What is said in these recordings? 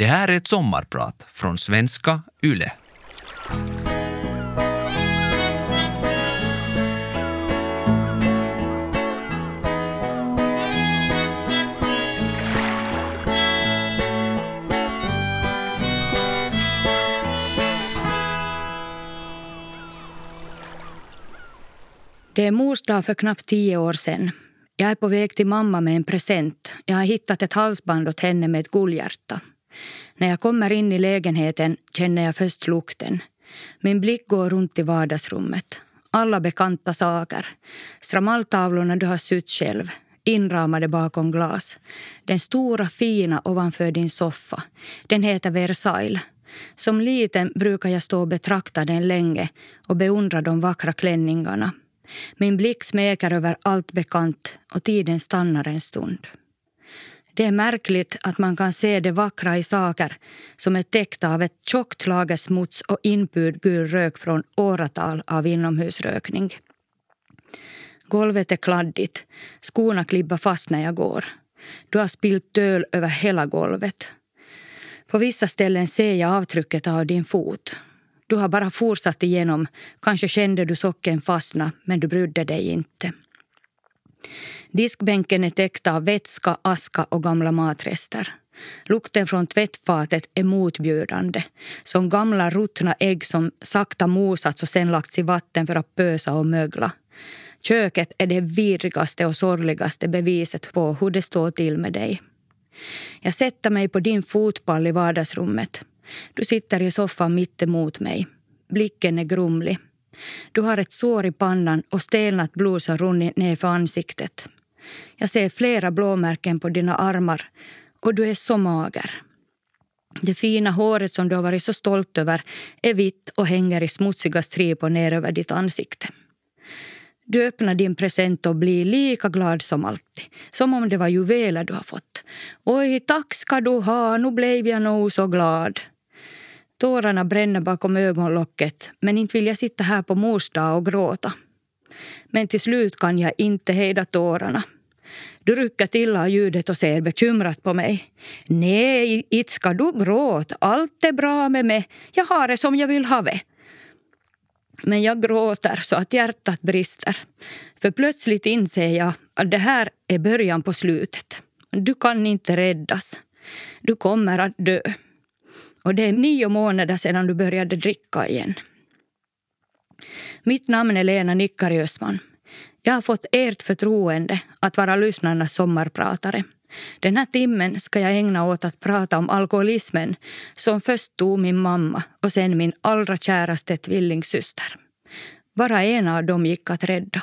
Det här är ett sommarprat från svenska YLE. Det är mors dag för knappt tio år sedan. Jag är på väg till mamma med en present. Jag har hittat ett halsband åt henne med ett guldhjärta. När jag kommer in i lägenheten känner jag först lukten. Min blick går runt i vardagsrummet. Alla bekanta saker. Stramaltavlorna du har sytt själv. Inramade bakom glas. Den stora fina ovanför din soffa. Den heter Versailles. Som liten brukar jag stå och betrakta den länge och beundra de vackra klänningarna. Min blick smeker över allt bekant och tiden stannar en stund. Det är märkligt att man kan se det vackra i saker som är täckta av ett tjockt lager smuts och inpyrd gul rök från åratal av inomhusrökning. Golvet är kladdigt. Skorna klibbar fast när jag går. Du har spillt öl över hela golvet. På vissa ställen ser jag avtrycket av din fot. Du har bara fortsatt igenom. Kanske kände du socken fastna, men du brydde dig inte. Diskbänken är täckt av vätska, aska och gamla matrester. Lukten från tvättfatet är motbjudande. Som gamla ruttna ägg som sakta mosats och sen lagts i vatten för att pösa och mögla. Köket är det vidrigaste och sorgligaste beviset på hur det står till med dig. Jag sätter mig på din fotpall i vardagsrummet. Du sitter i soffan mitt emot mig. Blicken är grumlig. Du har ett sår i pannan och stelnat blod som runnit ner för ansiktet. Jag ser flera blåmärken på dina armar och du är så mager. Det fina håret som du har varit så stolt över är vitt och hänger i smutsiga stripor ner över ditt ansikte. Du öppnar din present och blir lika glad som alltid. Som om det var juveler du har fått. Oj, tack ska du ha, nu blev jag nog så glad. Tårarna bränner bakom ögonlocket men inte vill jag sitta här på mors dag och gråta. Men till slut kan jag inte hejda tårarna. Du rycker till av ljudet och ser bekymrat på mig. Nej, inte ska du gråta. Allt är bra med mig. Jag har det som jag vill ha det. Men jag gråter så att hjärtat brister. För plötsligt inser jag att det här är början på slutet. Du kan inte räddas. Du kommer att dö. Och det är nio månader sedan du började dricka igen. Mitt namn är Lena Nickari Östman. Jag har fått ert förtroende att vara lyssnarnas sommarpratare. Den här timmen ska jag ägna åt att prata om alkoholismen som först tog min mamma och sen min allra käraste tvillingsyster. Bara en av dem gick att rädda.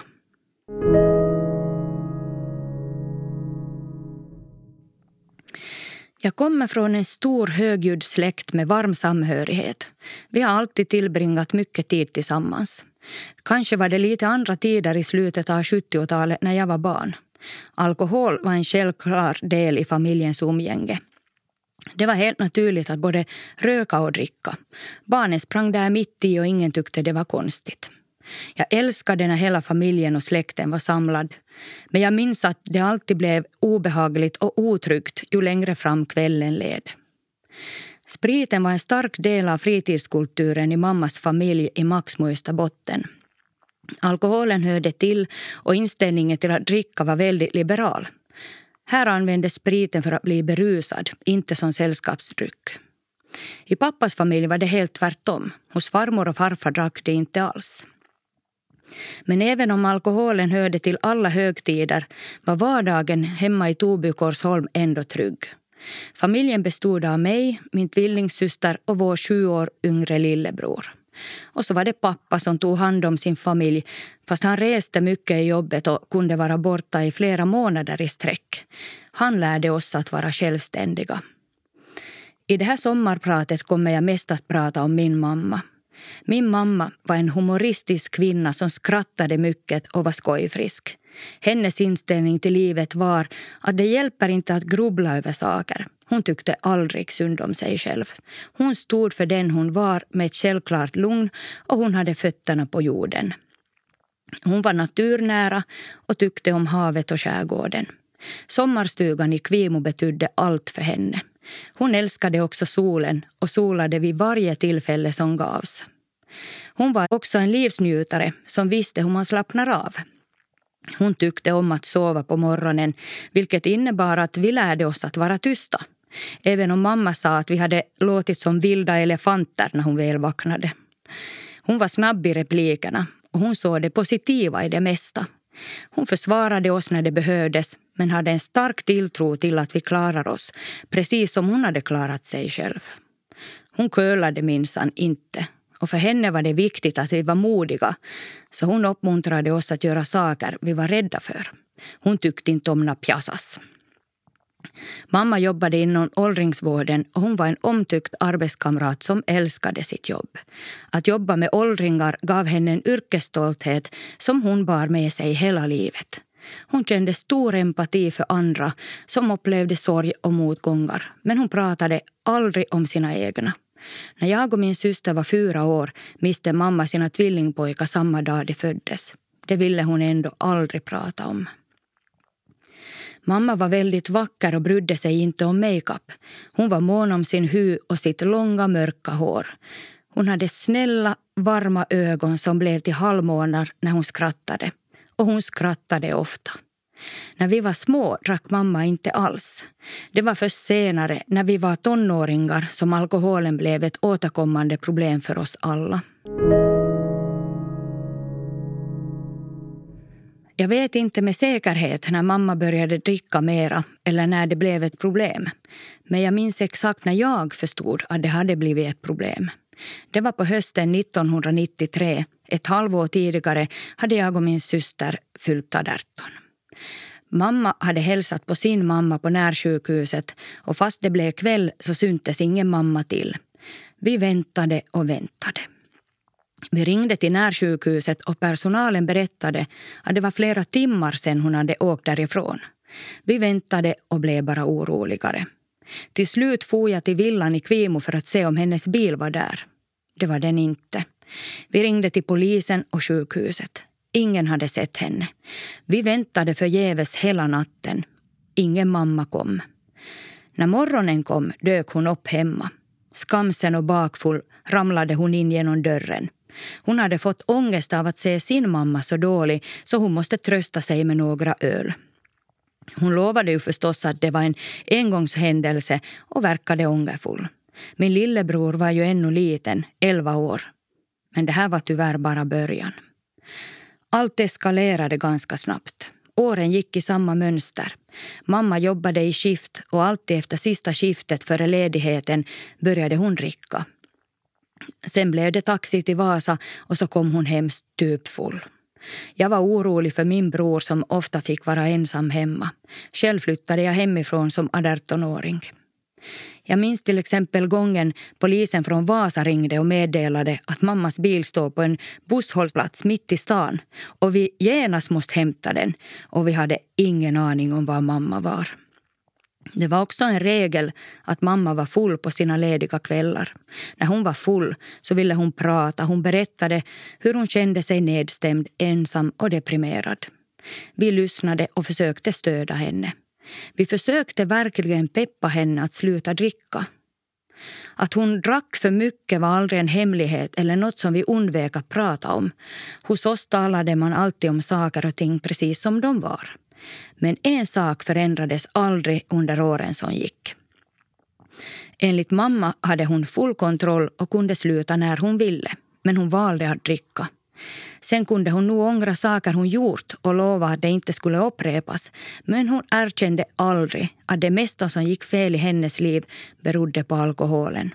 Jag kommer från en stor högljudd släkt med varm samhörighet. Vi har alltid tillbringat mycket tid tillsammans. Kanske var det lite andra tider i slutet av 70-talet när jag var barn. Alkohol var en självklar del i familjens umgänge. Det var helt naturligt att både röka och dricka. Barnen sprang där mitt i och ingen tyckte det var konstigt. Jag älskade när hela familjen och släkten var samlad. Men jag minns att det alltid blev obehagligt och otryggt ju längre fram kvällen led. Spriten var en stark del av fritidskulturen i mammas familj i Maxmo Österbotten. Alkoholen hörde till och inställningen till att dricka var väldigt liberal. Här användes spriten för att bli berusad, inte som sällskapsdryck. I pappas familj var det helt tvärtom. Hos farmor och farfar drack de inte alls. Men även om alkoholen hörde till alla högtider var vardagen hemma i Toby Korsholm ändå trygg. Familjen bestod av mig, min tvillingsyster och vår sju år yngre lillebror. Och så var det pappa som tog hand om sin familj fast han reste mycket i jobbet och kunde vara borta i flera månader i sträck. Han lärde oss att vara självständiga. I det här sommarpratet kommer jag mest att prata om min mamma. Min mamma var en humoristisk kvinna som skrattade mycket och var skojfrisk. Hennes inställning till livet var att det hjälper inte att grubbla över saker. Hon tyckte aldrig synd om sig själv. Hon stod för den hon var med ett självklart lugn och hon hade fötterna på jorden. Hon var naturnära och tyckte om havet och skärgården. Sommarstugan i Kvimo betydde allt för henne. Hon älskade också solen och solade vid varje tillfälle som gavs. Hon var också en livsnjutare som visste hur man slappnar av. Hon tyckte om att sova på morgonen vilket innebar att vi lärde oss att vara tysta. Även om mamma sa att vi hade låtit som vilda elefanter när hon väl vaknade. Hon var snabb i replikerna och hon såg det positiva i det mesta. Hon försvarade oss när det behövdes men hade en stark tilltro till att vi klarar oss precis som hon hade klarat sig själv. Hon kölade minsann inte och för henne var det viktigt att vi var modiga så hon uppmuntrade oss att göra saker vi var rädda för. Hon tyckte inte om napjasas. Mamma jobbade inom åldringsvården och hon var en omtyckt arbetskamrat som älskade sitt jobb. Att jobba med åldringar gav henne en yrkesstolthet som hon bar med sig hela livet. Hon kände stor empati för andra som upplevde sorg och motgångar men hon pratade aldrig om sina egna. När jag och min syster var fyra år miste mamma sina tvillingpojkar samma dag de föddes. Det ville hon ändå aldrig prata om. Mamma var väldigt vacker och brydde sig inte om makeup. Hon var mån om sin hy och sitt långa mörka hår. Hon hade snälla, varma ögon som blev till halvmånar när hon skrattade. Och hon skrattade ofta. När vi var små drack mamma inte alls. Det var först senare, när vi var tonåringar, som alkoholen blev ett återkommande problem för oss alla. Jag vet inte med säkerhet när mamma började dricka mera eller när det blev ett problem. Men jag minns exakt när jag förstod att det hade blivit ett problem. Det var på hösten 1993. Ett halvår tidigare hade jag och min syster fyllt 18. Mamma hade hälsat på sin mamma på närsjukhuset och fast det blev kväll så syntes ingen mamma till. Vi väntade och väntade. Vi ringde till närsjukhuset och personalen berättade att det var flera timmar sedan hon hade åkt därifrån. Vi väntade och blev bara oroligare. Till slut for jag till villan i Kvimo för att se om hennes bil var där. Det var den inte. Vi ringde till polisen och sjukhuset. Ingen hade sett henne. Vi väntade förgäves hela natten. Ingen mamma kom. När morgonen kom dök hon upp hemma. Skamsen och bakfull ramlade hon in genom dörren. Hon hade fått ångest av att se sin mamma så dålig så hon måste trösta sig med några öl. Hon lovade ju förstås att det var en engångshändelse och verkade ångerfull. Min lillebror var ju ännu liten, elva år. Men det här var tyvärr bara början. Allt eskalerade ganska snabbt. Åren gick i samma mönster. Mamma jobbade i skift och alltid efter sista skiftet före ledigheten började hon dricka. Sen blev det taxi till Vasa och så kom hon hem stupfull. Jag var orolig för min bror som ofta fick vara ensam hemma. Själv flyttade jag hemifrån som 18-åring. Jag minns till exempel gången polisen från Vasa ringde och meddelade att mammas bil står på en busshållplats mitt i stan och vi genast måste hämta den och vi hade ingen aning om var mamma var. Det var också en regel att mamma var full på sina lediga kvällar. När hon var full så ville hon prata. Hon berättade hur hon kände sig nedstämd, ensam och deprimerad. Vi lyssnade och försökte stödja henne. Vi försökte verkligen peppa henne att sluta dricka. Att hon drack för mycket var aldrig en hemlighet eller något som vi undvek att prata om. Hos oss talade man alltid om saker och ting precis som de var. Men en sak förändrades aldrig under åren som gick. Enligt mamma hade hon full kontroll och kunde sluta när hon ville. Men hon valde att dricka. Sen kunde hon nog ångra saker hon gjort och lova att det inte skulle upprepas. Men hon erkände aldrig att det mesta som gick fel i hennes liv berodde på alkoholen.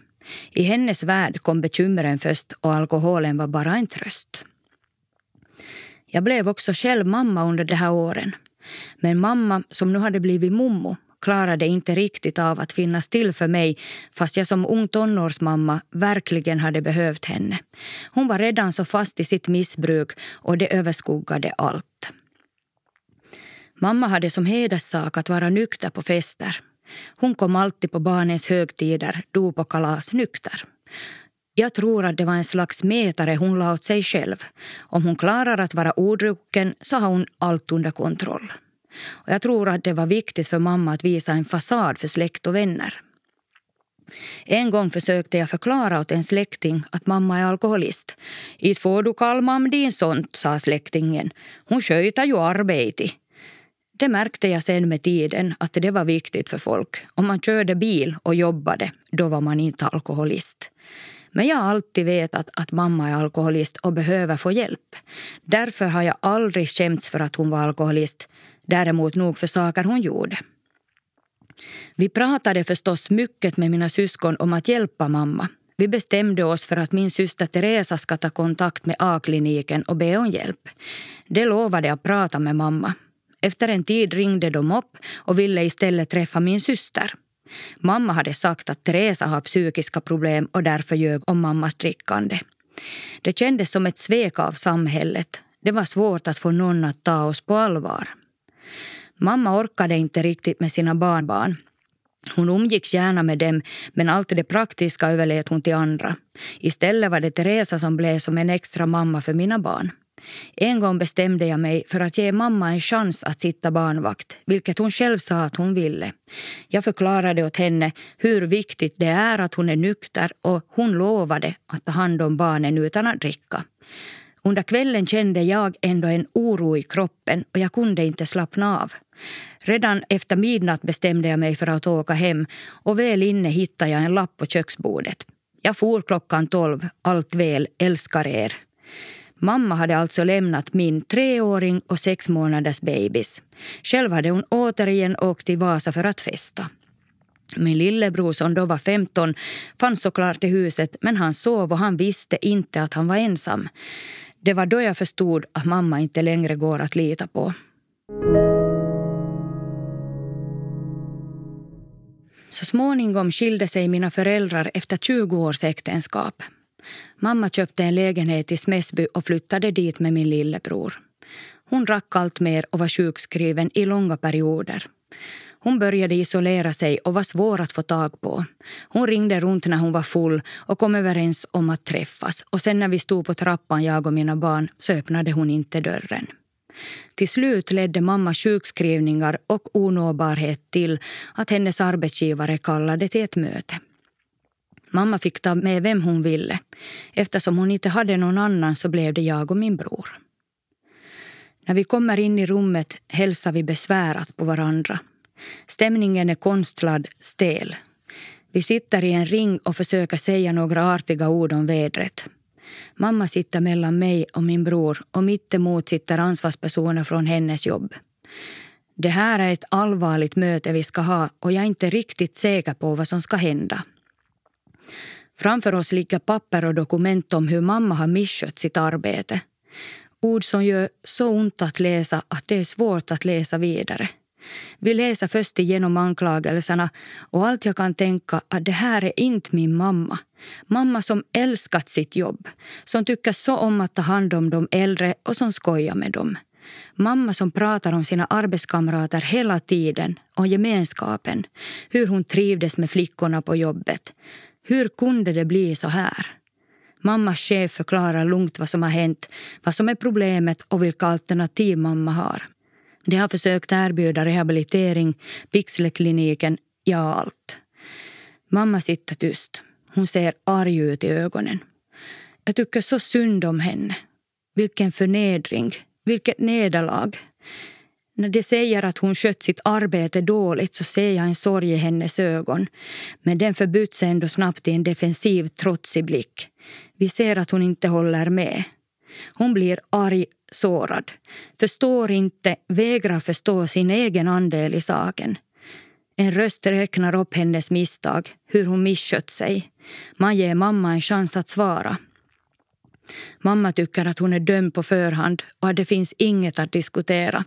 I hennes värld kom bekymren först och alkoholen var bara en tröst. Jag blev också själv mamma under de här åren. Men mamma, som nu hade blivit mommo, klarade inte riktigt av att finnas till för mig fast jag som ung tonårsmamma verkligen hade behövt henne. Hon var redan så fast i sitt missbruk och det överskuggade allt. Mamma hade som hederssak att vara nykter på fester. Hon kom alltid på barnens högtider, dop och kalas nykter. Jag tror att det var en slags mätare hon la åt sig själv. Om hon klarar att vara odrucken så har hon allt under kontroll. Och jag tror att det var viktigt för mamma att visa en fasad för släkt och vänner. En gång försökte jag förklara åt en släkting att mamma är alkoholist. I får du kalma om din sånt, sa släktingen. Hon sköter ju arbete. Det märkte jag sen med tiden att det var viktigt för folk. Om man körde bil och jobbade, då var man inte alkoholist. Men jag har alltid vetat att mamma är alkoholist och behöver få hjälp. Därför har jag aldrig skämts för att hon var alkoholist. Däremot nog för saker hon gjorde. Vi pratade förstås mycket med mina syskon om att hjälpa mamma. Vi bestämde oss för att min syster Teresa ska ta kontakt med A-kliniken och be om hjälp. Det lovade att prata med mamma. Efter en tid ringde de upp och ville istället träffa min syster. Mamma hade sagt att Teresa har psykiska problem och därför ljög om mammas drickande. Det kändes som ett svek av samhället. Det var svårt att få någon att ta oss på allvar. Mamma orkade inte riktigt med sina barnbarn. Hon umgicks gärna med dem, men allt det praktiska överlät hon till andra. Istället var det Teresa som blev som en extra mamma för mina barn. En gång bestämde jag mig för att ge mamma en chans att sitta barnvakt, vilket hon själv sa att hon ville. Jag förklarade åt henne hur viktigt det är att hon är nykter och hon lovade att ta hand om barnen utan att dricka. Under kvällen kände jag ändå en oro i kroppen och jag kunde inte slappna av. Redan efter midnatt bestämde jag mig för att åka hem och väl inne hittade jag en lapp på köksbordet. Jag for klockan tolv, allt väl, älskar er. Mamma hade alltså lämnat min treåring och sex månaders bebis. Själv hade hon återigen åkt till Vasa för att festa. Min lillebror som då var 15 fanns såklart i huset men han sov och han visste inte att han var ensam. Det var då jag förstod att mamma inte längre går att lita på. Så småningom skilde sig mina föräldrar efter 20 års äktenskap. Mamma köpte en lägenhet i Smäsby och flyttade dit med min lillebror. Hon drack allt mer och var sjukskriven i långa perioder. Hon började isolera sig och var svår att få tag på. Hon ringde runt när hon var full och kom överens om att träffas. Och sen när vi stod på trappan, jag och mina barn, så öppnade hon inte dörren. Till slut ledde mammas sjukskrivningar och onåbarhet till att hennes arbetsgivare kallade till ett möte. Mamma fick ta med vem hon ville. Eftersom hon inte hade någon annan så blev det jag och min bror. När vi kommer in i rummet hälsar vi besvärat på varandra. Stämningen är konstlad, stel. Vi sitter i en ring och försöker säga några artiga ord om vädret. Mamma sitter mellan mig och min bror och mittemot sitter ansvarspersoner från hennes jobb. Det här är ett allvarligt möte vi ska ha och jag är inte riktigt säker på vad som ska hända. Framför oss ligger papper och dokument om hur mamma har misskött sitt arbete. Ord som gör så ont att läsa att det är svårt att läsa vidare. Vi läser först igenom anklagelserna och allt jag kan tänka att det här är inte min mamma. Mamma som älskat sitt jobb, som tycker så om att ta hand om de äldre och som skojar med dem. Mamma som pratar om sina arbetskamrater hela tiden, om gemenskapen, hur hon trivdes med flickorna på jobbet. Hur kunde det bli så här? Mammas chef förklarar lugnt vad som har hänt, vad som är problemet och vilka alternativ mamma har. De har försökt erbjuda rehabilitering, Pixlekliniken, ja allt. Mamma sitter tyst. Hon ser arg ut i ögonen. Jag tycker så synd om henne. Vilken förnedring, vilket nederlag. När de säger att hon skött sitt arbete dåligt så ser jag en sorg i hennes ögon. Men den förbyts ändå snabbt i en defensiv, trotsig blick. Vi ser att hon inte håller med. Hon blir arg, sårad. Förstår inte, vägrar förstå sin egen andel i saken. En röst räknar upp hennes misstag, hur hon misskött sig. Man ger mamma en chans att svara. Mamma tycker att hon är dömd på förhand och att det finns inget att diskutera.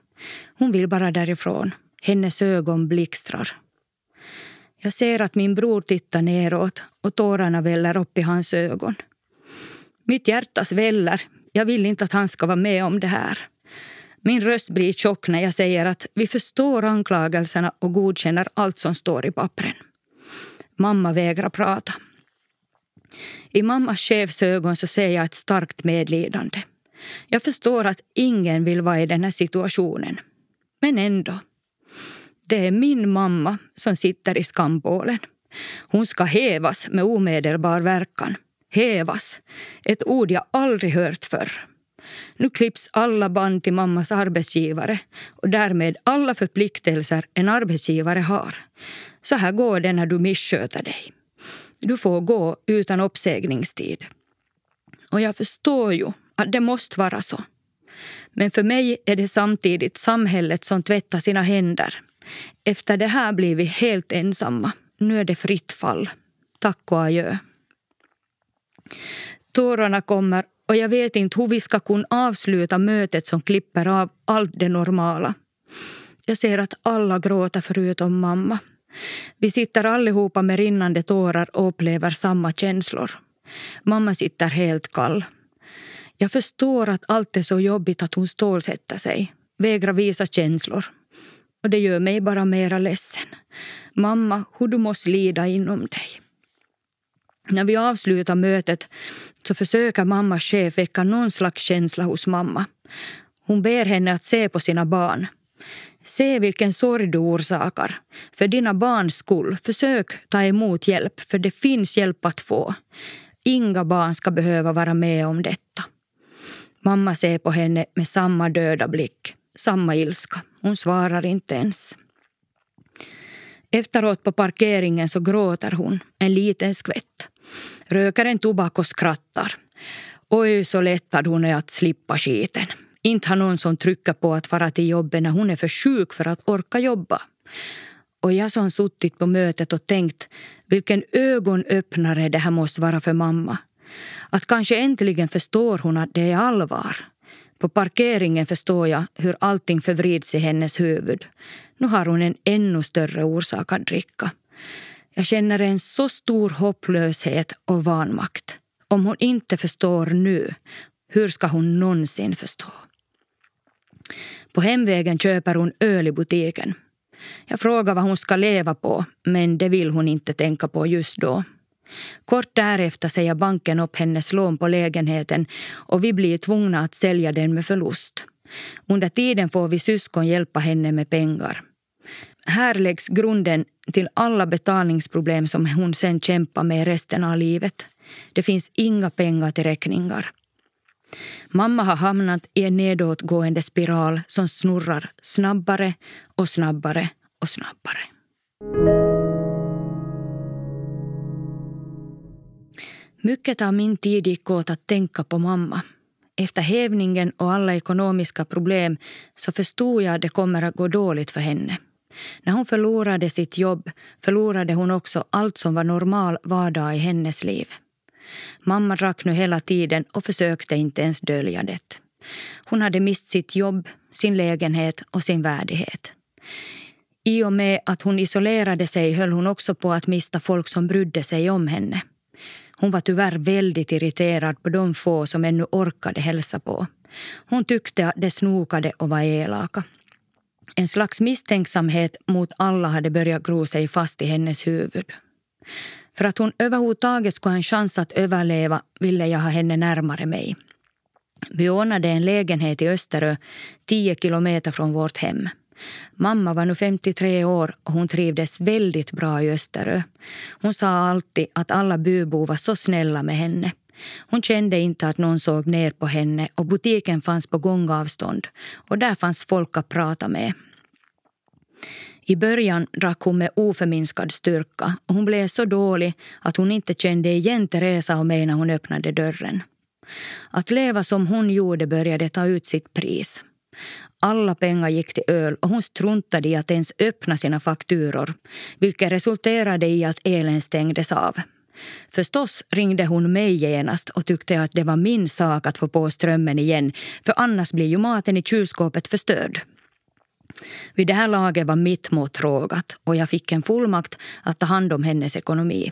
Hon vill bara därifrån. Hennes ögon blixtrar. Jag ser att min bror tittar neråt och tårarna väller upp i hans ögon. Mitt hjärta sväller. Jag vill inte att han ska vara med om det här. Min röst blir tjock när jag säger att vi förstår anklagelserna och godkänner allt som står i pappren. Mamma vägrar prata. I mammas chefsögon så ser jag ett starkt medlidande. Jag förstår att ingen vill vara i den här situationen. Men ändå. Det är min mamma som sitter i skambålen. Hon ska hävas med omedelbar verkan. Hävas. Ett ord jag aldrig hört förr. Nu klipps alla band till mammas arbetsgivare och därmed alla förpliktelser en arbetsgivare har. Så här går det när du missköter dig. Du får gå utan uppsägningstid. Och jag förstår ju att det måste vara så. Men för mig är det samtidigt samhället som tvättar sina händer. Efter det här blir vi helt ensamma. Nu är det fritt fall. Tack och adjö. Tårarna kommer och jag vet inte hur vi ska kunna avsluta mötet som klipper av allt det normala. Jag ser att alla gråter förutom mamma. Vi sitter allihopa med rinnande tårar och upplever samma känslor. Mamma sitter helt kall. Jag förstår att allt är så jobbigt att hon stålsätter sig, vägrar visa känslor. Och det gör mig bara mera ledsen. Mamma, hur du måste lida inom dig. När vi avslutar mötet så försöker mammas chef väcka någon slags känsla hos mamma. Hon ber henne att se på sina barn. Se vilken sorg du orsakar. För dina barns skull, försök ta emot hjälp, för det finns hjälp att få. Inga barn ska behöva vara med om detta. Mamma ser på henne med samma döda blick, samma ilska. Hon svarar inte ens. Efteråt på parkeringen så gråter hon, en liten skvätt. Röker en tobak och skrattar. Oj, så lättad hon är att slippa skiten. Inte har någon som trycker på att fara till jobbet när hon är för sjuk för att orka jobba. Och jag som suttit på mötet och tänkt vilken ögonöppnare det här måste vara för mamma. Att kanske äntligen förstår hon att det är allvar. På parkeringen förstår jag hur allting förvrids i hennes huvud. Nu har hon en ännu större orsak att dricka. Jag känner en så stor hopplöshet och vanmakt. Om hon inte förstår nu, hur ska hon någonsin förstå? På hemvägen köper hon öl i butiken. Jag frågar vad hon ska leva på, men det vill hon inte tänka på just då. Kort därefter säger banken upp hennes lån på lägenheten och vi blir tvungna att sälja den med förlust. Under tiden får vi syskon hjälpa henne med pengar. Här läggs grunden till alla betalningsproblem som hon sen kämpar med resten av livet. Det finns inga pengar till räkningar. Mamma har hamnat i en nedåtgående spiral som snurrar snabbare och snabbare och snabbare. Mycket av min tid gick åt att tänka på mamma. Efter hävningen och alla ekonomiska problem så förstod jag att det kommer att gå dåligt för henne. När hon förlorade sitt jobb förlorade hon också allt som var normal vardag i hennes liv. Mamma drack nu hela tiden och försökte inte ens dölja det. Hon hade mist sitt jobb, sin lägenhet och sin värdighet. I och med att hon isolerade sig höll hon också på att mista folk som brydde sig om henne. Hon var tyvärr väldigt irriterad på de få som ännu orkade hälsa på. Hon tyckte att de snokade och var elaka. En slags misstänksamhet mot alla hade börjat gro sig fast i hennes huvud. För att hon överhuvudtaget skulle ha en chans att överleva ville jag ha henne närmare mig. Vi ordnade en lägenhet i Österö, tio kilometer från vårt hem. Mamma var nu 53 år och hon trivdes väldigt bra i Österö. Hon sa alltid att alla bybor var så snälla med henne. Hon kände inte att någon såg ner på henne och butiken fanns på gångavstånd och där fanns folk att prata med. I början drack hon med oförminskad styrka och hon blev så dålig att hon inte kände igen Teresa och mig när hon öppnade dörren. Att leva som hon gjorde började ta ut sitt pris. Alla pengar gick till öl och hon struntade i att ens öppna sina fakturor vilket resulterade i att elen stängdes av. Förstås ringde hon mig genast och tyckte att det var min sak att få på strömmen igen för annars blir ju maten i kylskåpet förstörd. Vid det här laget var mitt mått rågat och jag fick en fullmakt att ta hand om hennes ekonomi.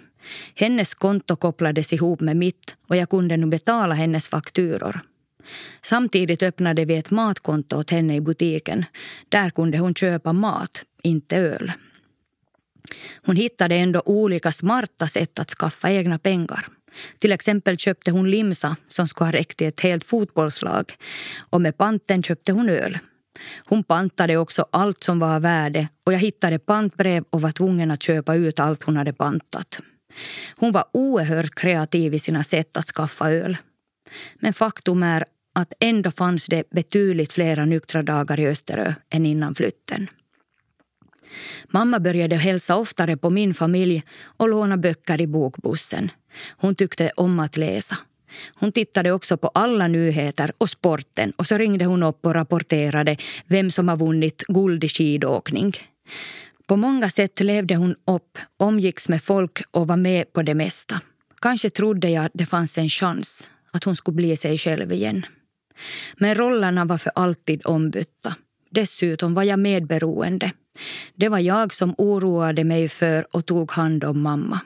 Hennes konto kopplades ihop med mitt och jag kunde nu betala hennes fakturor. Samtidigt öppnade vi ett matkonto åt henne i butiken. Där kunde hon köpa mat, inte öl. Hon hittade ändå olika smarta sätt att skaffa egna pengar. Till exempel köpte hon limsa som skulle ha räckt till ett helt fotbollslag och med panten köpte hon öl. Hon pantade också allt som var av värde och jag hittade pantbrev och var tvungen att köpa ut allt hon hade pantat. Hon var oerhört kreativ i sina sätt att skaffa öl. Men faktum är att ändå fanns det betydligt flera nyktra dagar i Österö än innan flytten. Mamma började hälsa oftare på min familj och låna böcker i bokbussen. Hon tyckte om att läsa. Hon tittade också på alla nyheter och sporten och så ringde hon upp och rapporterade vem som har vunnit guld i skidåkning. På många sätt levde hon upp, omgicks med folk och var med på det mesta. Kanske trodde jag att det fanns en chans att hon skulle bli sig själv igen. Men rollerna var för alltid ombytta. Dessutom var jag medberoende. Det var jag som oroade mig för och tog hand om mamma.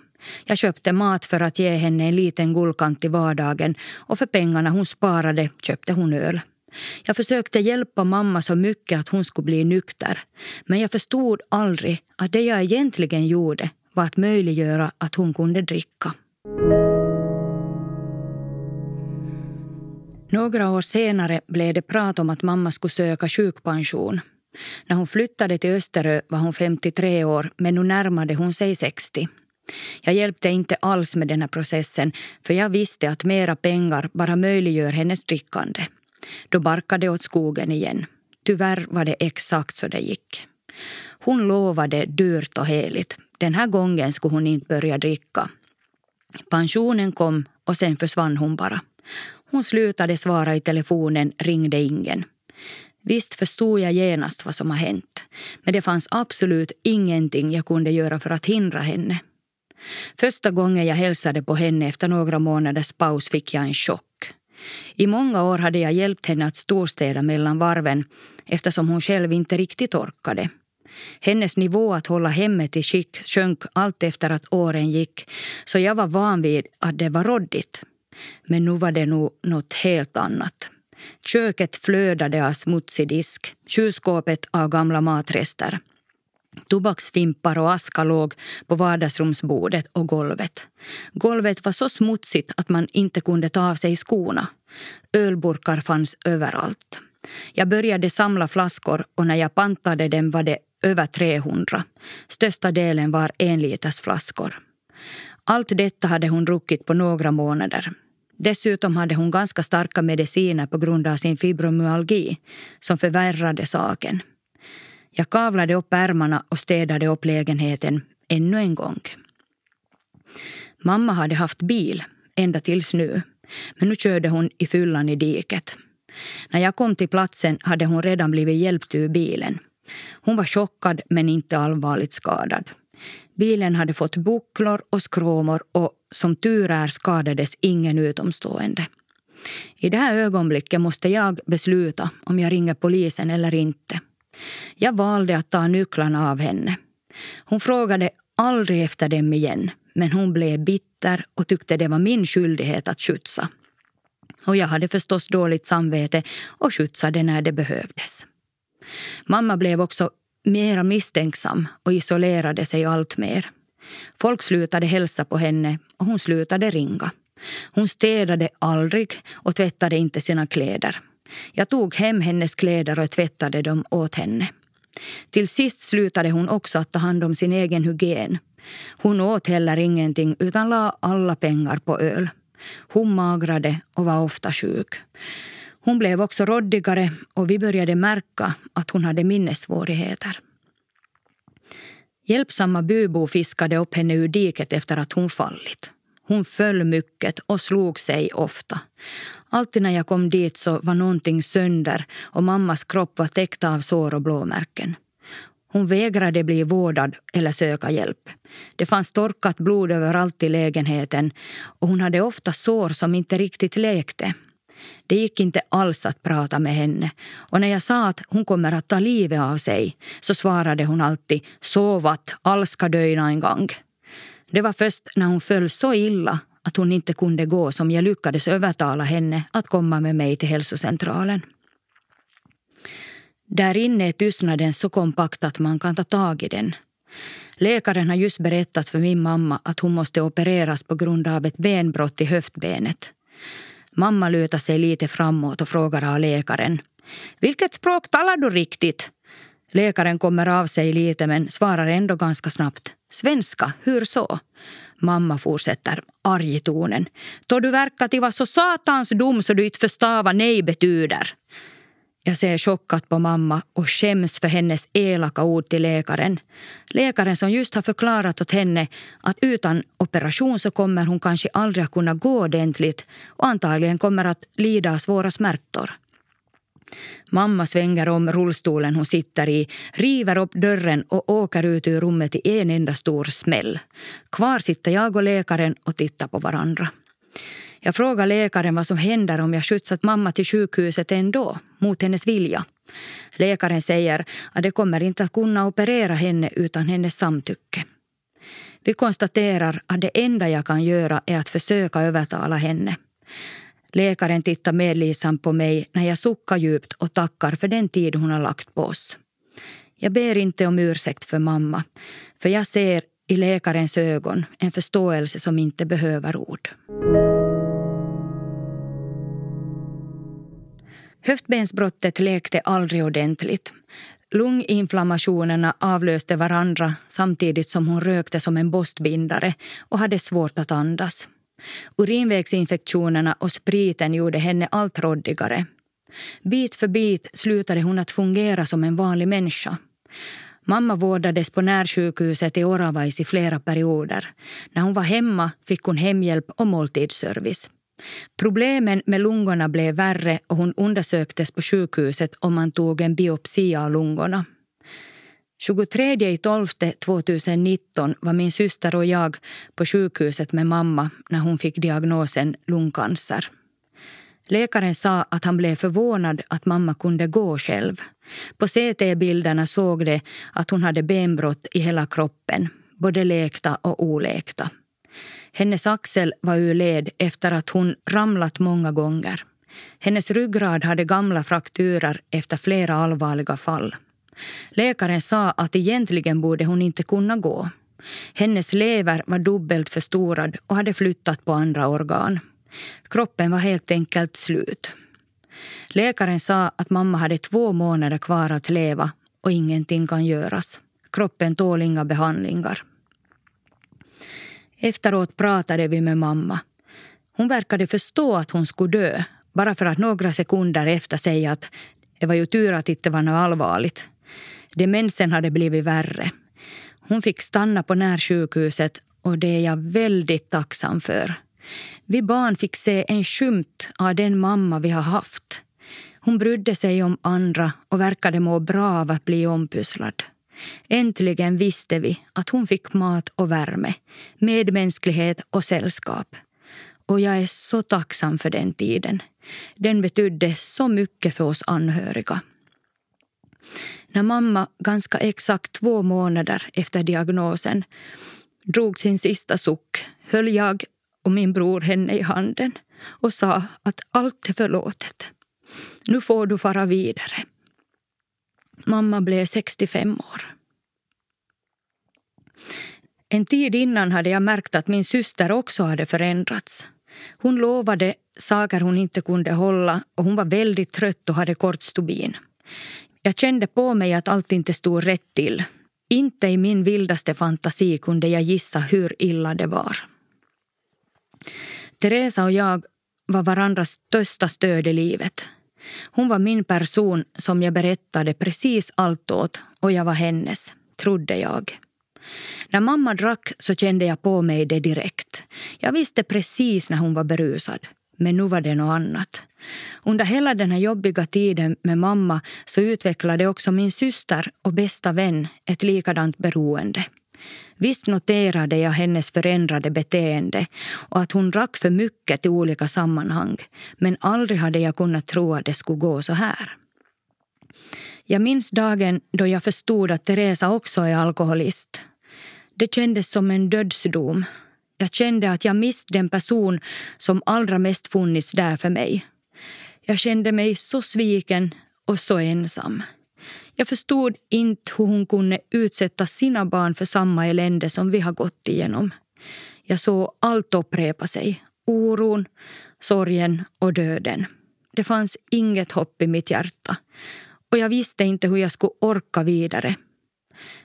Jag köpte mat för att ge henne en liten guldkant i vardagen och för pengarna hon sparade köpte hon öl. Jag försökte hjälpa mamma så mycket att hon skulle bli nykter. Men jag förstod aldrig att det jag egentligen gjorde var att möjliggöra att hon kunde dricka. Några år senare blev det prat om att mamma skulle söka sjukpension. När hon flyttade till Österö var hon 53 år men nu närmade hon sig 60. Jag hjälpte inte alls med den här processen för jag visste att mera pengar bara möjliggör hennes drickande. Då barkade det åt skogen igen. Tyvärr var det exakt så det gick. Hon lovade dyrt och heligt. Den här gången skulle hon inte börja dricka. Pensionen kom och sen försvann hon bara. Hon slutade svara i telefonen, ringde ingen. Visst förstod jag genast vad som har hänt. Men det fanns absolut ingenting jag kunde göra för att hindra henne. Första gången jag hälsade på henne efter några månaders paus fick jag en chock. I många år hade jag hjälpt henne att storstäda mellan varven eftersom hon själv inte riktigt orkade. Hennes nivå att hålla hemmet i skick sjönk allt efter att åren gick så jag var van vid att det var råddigt. Men nu var det nog något helt annat. Köket flödade av smutsig disk, kylskåpet av gamla matrester. Tobaksfimpar och aska låg på vardagsrumsbordet och golvet. Golvet var så smutsigt att man inte kunde ta av sig skorna. Ölburkar fanns överallt. Jag började samla flaskor och när jag pantade dem var det över 300. Största delen var enlitersflaskor. Allt detta hade hon druckit på några månader. Dessutom hade hon ganska starka mediciner på grund av sin fibromyalgi som förvärrade saken. Jag kavlade upp ärmarna och städade upp lägenheten ännu en gång. Mamma hade haft bil ända tills nu, men nu körde hon i fyllan i diket. När jag kom till platsen hade hon redan blivit hjälpt ur bilen. Hon var chockad men inte allvarligt skadad. Bilen hade fått bucklor och skråmor och som tur är skadades ingen utomstående. I det här ögonblicket måste jag besluta om jag ringer polisen eller inte. Jag valde att ta nycklarna av henne. Hon frågade aldrig efter dem igen men hon blev bitter och tyckte det var min skyldighet att skjutsa. Och jag hade förstås dåligt samvete och skjutsade när det behövdes. Mamma blev också mera misstänksam och isolerade sig allt mer. Folk slutade hälsa på henne och hon slutade ringa. Hon städade aldrig och tvättade inte sina kläder. Jag tog hem hennes kläder och tvättade dem åt henne. Till sist slutade hon också att ta hand om sin egen hygien. Hon åt heller ingenting utan la alla pengar på öl. Hon magrade och var ofta sjuk. Hon blev också råddigare och vi började märka att hon hade minnessvårigheter. Hjälpsamma bybo fiskade upp henne ur diket efter att hon fallit. Hon föll mycket och slog sig ofta. Alltid när jag kom dit så var någonting sönder och mammas kropp var täckt av sår och blåmärken. Hon vägrade bli vårdad eller söka hjälp. Det fanns torkat blod överallt i lägenheten och hon hade ofta sår som inte riktigt läkte. Det gick inte alls att prata med henne och när jag sa att hon kommer att ta livet av sig så svarade hon alltid sovat, all ska dö en gång. Det var först när hon föll så illa att hon inte kunde gå som jag lyckades övertala henne att komma med mig till hälsocentralen. Där inne är tystnaden så kompakt att man kan ta tag i den. Läkaren har just berättat för min mamma att hon måste opereras på grund av ett benbrott i höftbenet. Mamma lutar sig lite framåt och frågar av läkaren. Vilket språk talar du riktigt? Läkaren kommer av sig lite men svarar ändå ganska snabbt. Svenska, hur så? Mamma fortsätter arg i tonen. Då du verkar till vara så satans dum så du inte förstår vad nej betyder. Jag ser chockat på mamma och skäms för hennes elaka ord till läkaren. Läkaren som just har förklarat åt henne att utan operation så kommer hon kanske aldrig att kunna gå ordentligt och antagligen kommer att lida av svåra smärtor. Mamma svänger om rullstolen hon sitter i, river upp dörren och åker ut ur rummet i en enda stor smäll. Kvar sitter jag och läkaren och tittar på varandra. Jag frågar läkaren vad som händer om jag skjutsat mamma till sjukhuset ändå, mot hennes vilja. Läkaren säger att det kommer inte att kunna operera henne utan hennes samtycke. Vi konstaterar att det enda jag kan göra är att försöka övertala henne. Läkaren tittar medlidsamt på mig när jag suckar djupt och tackar för den tid hon har lagt på oss. Jag ber inte om ursäkt för mamma, för jag ser i läkarens ögon en förståelse som inte behöver ord. Höftbensbrottet lekte aldrig ordentligt. Lunginflammationerna avlöste varandra samtidigt som hon rökte som en bostbindare och hade svårt att andas. Urinvägsinfektionerna och spriten gjorde henne allt råddigare. Bit för bit slutade hon att fungera som en vanlig människa. Mamma vårdades på närsjukhuset i Oravais i flera perioder. När hon var hemma fick hon hemhjälp och måltidsservice. Problemen med lungorna blev värre och hon undersöktes på sjukhuset och man tog en biopsi av lungorna. 23 12 2019 var min syster och jag på sjukhuset med mamma när hon fick diagnosen lungcancer. Läkaren sa att han blev förvånad att mamma kunde gå själv. På CT-bilderna såg det att hon hade benbrott i hela kroppen, både läkta och oläkta. Hennes axel var ur led efter att hon ramlat många gånger. Hennes ryggrad hade gamla frakturer efter flera allvarliga fall. Läkaren sa att egentligen borde hon inte kunna gå. Hennes lever var dubbelt förstorad och hade flyttat på andra organ. Kroppen var helt enkelt slut. Läkaren sa att mamma hade två månader kvar att leva och ingenting kan göras. Kroppen tål inga behandlingar. Efteråt pratade vi med mamma. Hon verkade förstå att hon skulle dö bara för att några sekunder efter säga att det var ju tur att det inte var något allvarligt. Demensen hade blivit värre. Hon fick stanna på närsjukhuset och det är jag väldigt tacksam för. Vi barn fick se en skymt av den mamma vi har haft. Hon brydde sig om andra och verkade må bra av att bli ompysslad. Äntligen visste vi att hon fick mat och värme, medmänsklighet och sällskap. Och jag är så tacksam för den tiden. Den betydde så mycket för oss anhöriga. När mamma ganska exakt två månader efter diagnosen drog sin sista suck höll jag och min bror henne i handen och sa att allt är förlåtet. Nu får du fara vidare. Mamma blev 65 år. En tid innan hade jag märkt att min syster också hade förändrats. Hon lovade saker hon inte kunde hålla och hon var väldigt trött och hade kort stubin. Jag kände på mig att allt inte stod rätt till. Inte i min vildaste fantasi kunde jag gissa hur illa det var. Teresa och jag var varandras största stöd i livet. Hon var min person som jag berättade precis allt åt och jag var hennes, trodde jag. När mamma drack så kände jag på mig det direkt. Jag visste precis när hon var berusad. Men nu var det något annat. Under hela den här jobbiga tiden med mamma så utvecklade också min syster och bästa vän ett likadant beroende. Visst noterade jag hennes förändrade beteende och att hon drack för mycket i olika sammanhang men aldrig hade jag kunnat tro att det skulle gå så här. Jag minns dagen då jag förstod att Teresa också är alkoholist. Det kändes som en dödsdom jag kände att jag mist den person som allra mest funnits där för mig. Jag kände mig så sviken och så ensam. Jag förstod inte hur hon kunde utsätta sina barn för samma elände som vi har gått igenom. Jag såg allt upprepa sig. Oron, sorgen och döden. Det fanns inget hopp i mitt hjärta och jag visste inte hur jag skulle orka vidare.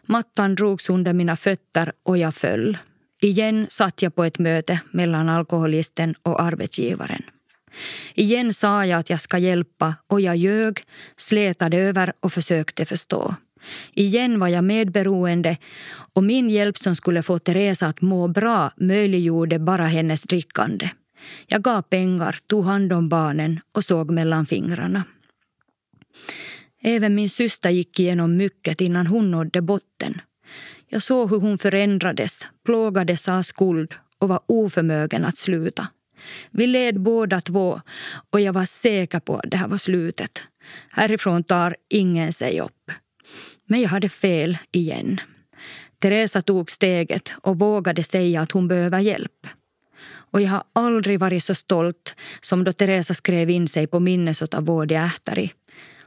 Mattan drogs under mina fötter och jag föll. Igen satt jag på ett möte mellan alkoholisten och arbetsgivaren. Igen sa jag att jag ska hjälpa och jag ljög, slätade över och försökte förstå. Igen var jag medberoende och min hjälp som skulle få Teresa att må bra möjliggjorde bara hennes drickande. Jag gav pengar, tog hand om barnen och såg mellan fingrarna. Även min syster gick igenom mycket innan hon nådde botten. Jag såg hur hon förändrades, plågades av skuld och var oförmögen att sluta. Vi led båda två och jag var säker på att det här var slutet. Härifrån tar ingen sig upp. Men jag hade fel igen. Teresa tog steget och vågade säga att hon behöver hjälp. Och jag har aldrig varit så stolt som då Teresa skrev in sig på Minnesota-vård i Ähtari.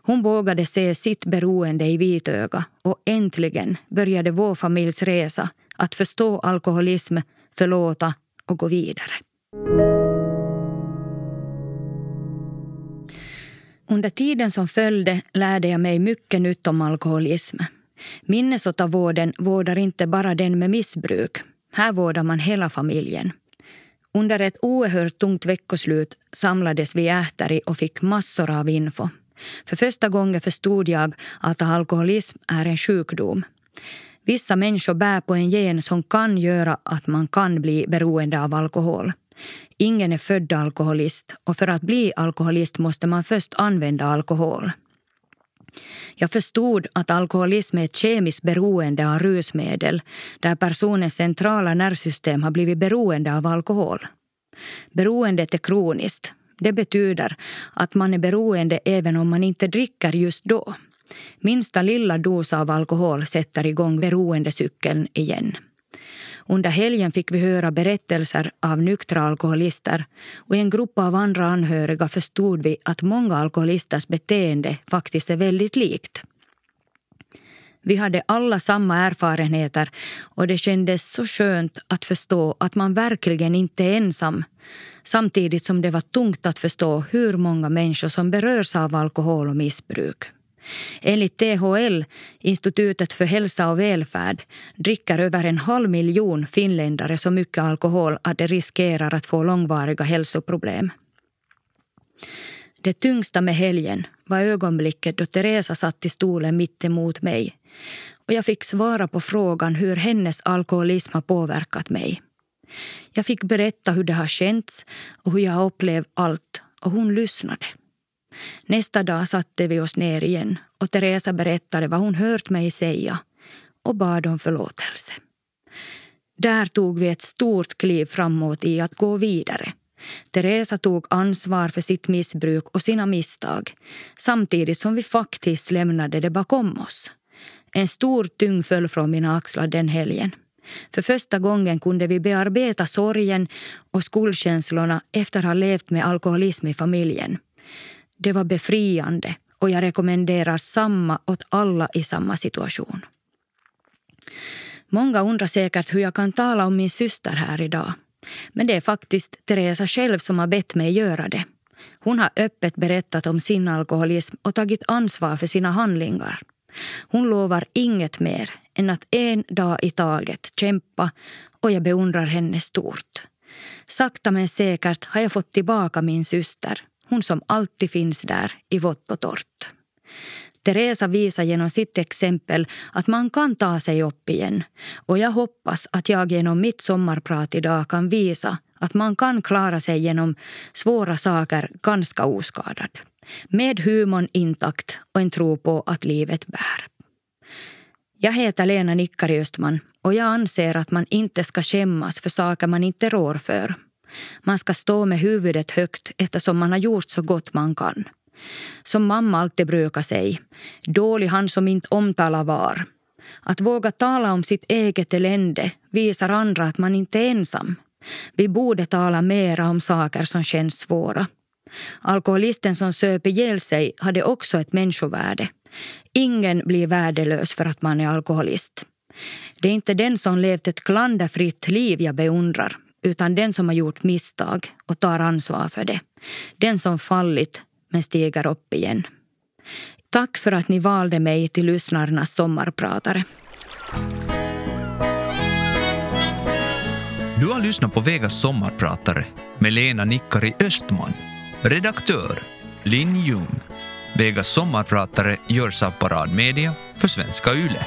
Hon vågade se sitt beroende i vitöga och äntligen började vår familjs resa att förstå alkoholism, förlåta och gå vidare. Under tiden som följde lärde jag mig mycket nytt om alkoholism. Minnesotavården vårdar inte bara den med missbruk. Här vårdar man hela familjen. Under ett oerhört tungt veckoslut samlades vi i och fick massor av info. För första gången förstod jag att alkoholism är en sjukdom. Vissa människor bär på en gen som kan göra att man kan bli beroende av alkohol. Ingen är född alkoholist och för att bli alkoholist måste man först använda alkohol. Jag förstod att alkoholism är ett kemiskt beroende av rusmedel där personens centrala nervsystem har blivit beroende av alkohol. Beroendet är kroniskt. Det betyder att man är beroende även om man inte dricker just då. Minsta lilla dos av alkohol sätter igång beroendecykeln igen. Under helgen fick vi höra berättelser av nyktra alkoholister och i en grupp av andra anhöriga förstod vi att många alkoholisters beteende faktiskt är väldigt likt. Vi hade alla samma erfarenheter och det kändes så skönt att förstå att man verkligen inte är ensam samtidigt som det var tungt att förstå hur många människor som berörs av alkohol och missbruk. Enligt THL, Institutet för hälsa och välfärd, dricker över en halv miljon finländare så mycket alkohol att de riskerar att få långvariga hälsoproblem. Det tyngsta med helgen var ögonblicket då Teresa satt i stolen mitt emot mig och jag fick svara på frågan hur hennes alkoholism har påverkat mig. Jag fick berätta hur det har känts och hur jag har upplevt allt och hon lyssnade. Nästa dag satte vi oss ner igen och Teresa berättade vad hon hört mig säga och bad om förlåtelse. Där tog vi ett stort kliv framåt i att gå vidare. Teresa tog ansvar för sitt missbruk och sina misstag samtidigt som vi faktiskt lämnade det bakom oss. En stor tyngd föll från mina axlar den helgen. För första gången kunde vi bearbeta sorgen och skuldkänslorna efter att ha levt med alkoholism i familjen. Det var befriande och jag rekommenderar samma åt alla i samma situation. Många undrar säkert hur jag kan tala om min syster här idag. Men det är faktiskt Teresa själv som har bett mig göra det. Hon har öppet berättat om sin alkoholism och tagit ansvar för sina handlingar. Hon lovar inget mer än att en dag i taget kämpa och jag beundrar henne stort. Sakta men säkert har jag fått tillbaka min syster hon som alltid finns där i vått och torrt. Teresa visar genom sitt exempel att man kan ta sig upp igen och jag hoppas att jag genom mitt sommarprat idag kan visa att man kan klara sig genom svåra saker ganska oskadad. Med humorn intakt och en tro på att livet bär. Jag heter Lena Nickari Östman och jag anser att man inte ska skämmas för saker man inte rår för man ska stå med huvudet högt eftersom man har gjort så gott man kan. Som mamma alltid brukar säga, dålig han som inte omtalar var. Att våga tala om sitt eget elände visar andra att man inte är ensam. Vi borde tala mera om saker som känns svåra. Alkoholisten som söp ihjäl sig hade också ett människovärde. Ingen blir värdelös för att man är alkoholist. Det är inte den som levt ett klanderfritt liv jag beundrar utan den som har gjort misstag och tar ansvar för det. Den som fallit men stiger upp igen. Tack för att ni valde mig till lyssnarnas sommarpratare. Du har lyssnat på Vegas sommarpratare med Lena Nickari Östman. Redaktör Linn Ljung. Vegas sommarpratare görs av Parad Media för Svenska Yle.